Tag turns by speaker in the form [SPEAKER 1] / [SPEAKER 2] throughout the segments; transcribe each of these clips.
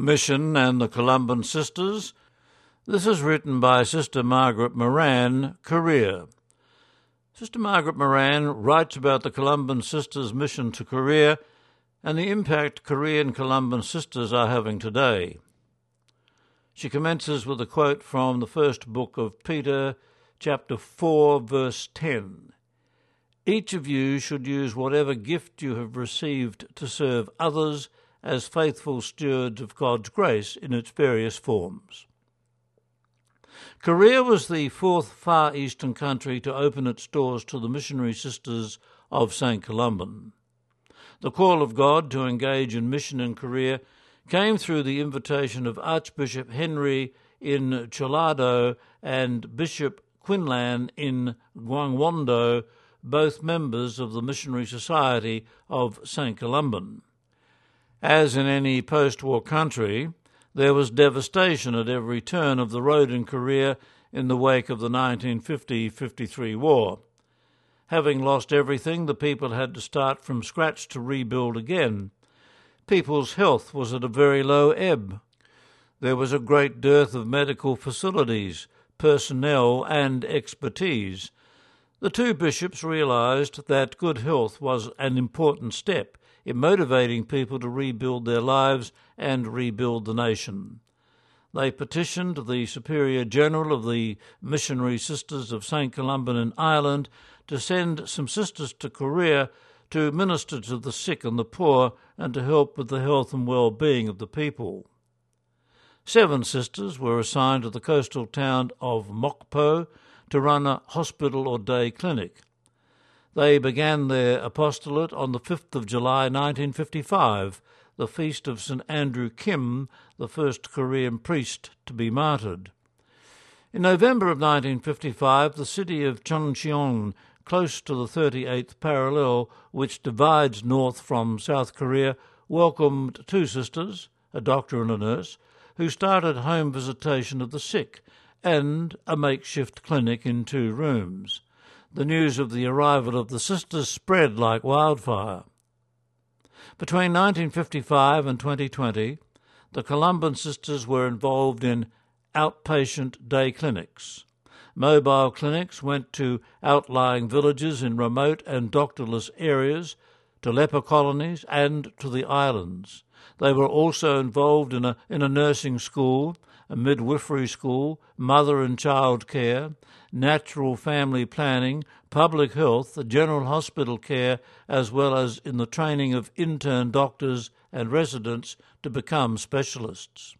[SPEAKER 1] Mission and the Columban Sisters. This is written by Sister Margaret Moran, Korea. Sister Margaret Moran writes about the Columban Sisters' mission to Korea and the impact Korean Columban Sisters are having today. She commences with a quote from the first book of Peter, chapter 4, verse 10. Each of you should use whatever gift you have received to serve others as faithful stewards of God's grace in its various forms. Korea was the fourth Far Eastern country to open its doors to the missionary sisters of St. Columban. The call of God to engage in mission in Korea came through the invitation of Archbishop Henry in Jeollado and Bishop Quinlan in Gangwon-do, both members of the Missionary Society of St. Columban. As in any post war country, there was devastation at every turn of the road in Korea in the wake of the 1950 53 war. Having lost everything, the people had to start from scratch to rebuild again. People's health was at a very low ebb. There was a great dearth of medical facilities, personnel, and expertise. The two bishops realized that good health was an important step in motivating people to rebuild their lives and rebuild the nation. They petitioned the Superior General of the Missionary Sisters of St. Columban in Ireland to send some sisters to Korea to minister to the sick and the poor and to help with the health and well being of the people. Seven sisters were assigned to the coastal town of Mokpo to run a hospital or day clinic. They began their apostolate on the 5th of July 1955, the feast of St. Andrew Kim, the first Korean priest to be martyred. In November of 1955, the city of Chuncheon, close to the 38th parallel which divides North from South Korea, welcomed two sisters, a doctor and a nurse, who started home visitation of the sick and a makeshift clinic in two rooms the news of the arrival of the sisters spread like wildfire. Between 1955 and 2020, the Columban sisters were involved in outpatient day clinics. Mobile clinics went to outlying villages in remote and doctorless areas, to leper colonies, and to the islands. They were also involved in a, in a nursing school midwifery school, mother and child care, natural family planning, public health, general hospital care, as well as in the training of intern doctors and residents to become specialists.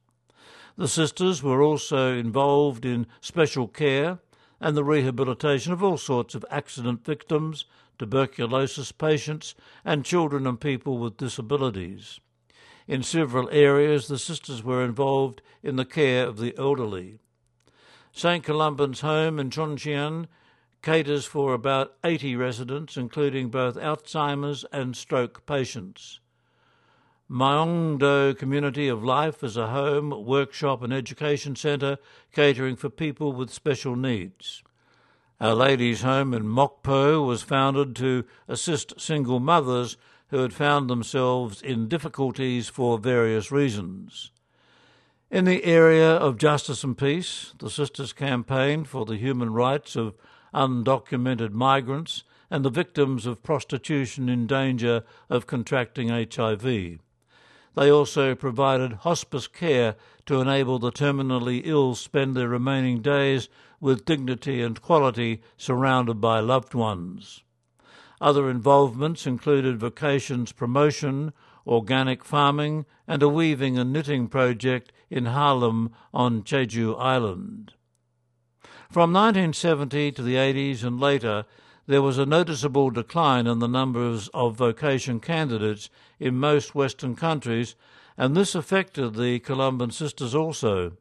[SPEAKER 1] The sisters were also involved in special care and the rehabilitation of all sorts of accident victims, tuberculosis patients, and children and people with disabilities. In several areas, the sisters were involved in the care of the elderly. St. Columban's home in Chuncheon caters for about 80 residents, including both Alzheimer's and stroke patients. Myeongdo Community of Life is a home, workshop, and education centre catering for people with special needs. Our Lady's Home in Mokpo was founded to assist single mothers who had found themselves in difficulties for various reasons. In the area of justice and peace, the Sisters campaigned for the human rights of undocumented migrants and the victims of prostitution in danger of contracting HIV. They also provided hospice care to enable the terminally ill spend their remaining days with dignity and quality surrounded by loved ones. Other involvements included vocations promotion, organic farming, and a weaving and knitting project in Hallim on Jeju Island. From 1970 to the 80s and later, there was a noticeable decline in the numbers of vocation candidates in most Western countries, and this affected the Columban sisters also.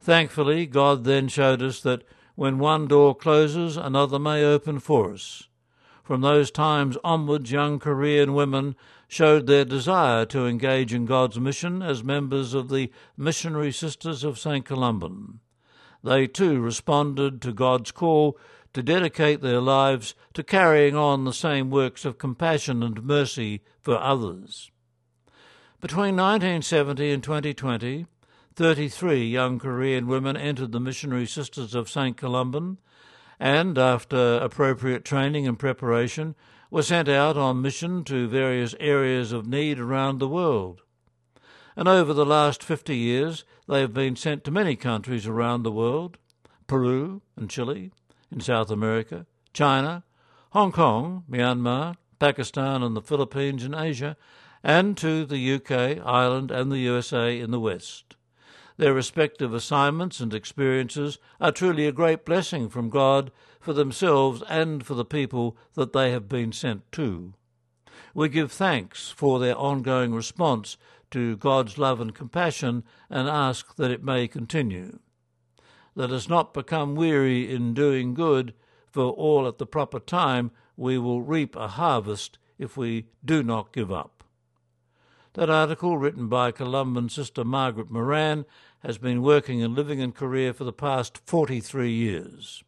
[SPEAKER 1] Thankfully, God then showed us that when one door closes, another may open for us. From those times onwards, young Korean women showed their desire to engage in God's mission as members of the Missionary Sisters of St. Columban. They too responded to God's call to dedicate their lives to carrying on the same works of compassion and mercy for others. Between 1970 and 2020, 33 young Korean women entered the Missionary Sisters of St. Columban and, after appropriate training and preparation, were sent out on mission to various areas of need around the world. And over the last 50 years, they have been sent to many countries around the world Peru and Chile, in South America, China, Hong Kong, Myanmar, Pakistan, and the Philippines in Asia, and to the UK, Ireland, and the USA in the West. Their respective assignments and experiences are truly a great blessing from God for themselves and for the people that they have been sent to. We give thanks for their ongoing response to God's love and compassion and ask that it may continue. Let us not become weary in doing good, for all at the proper time we will reap a harvest if we do not give up. That article, written by Columban sister Margaret Moran, has been working and living in Korea for the past 43 years.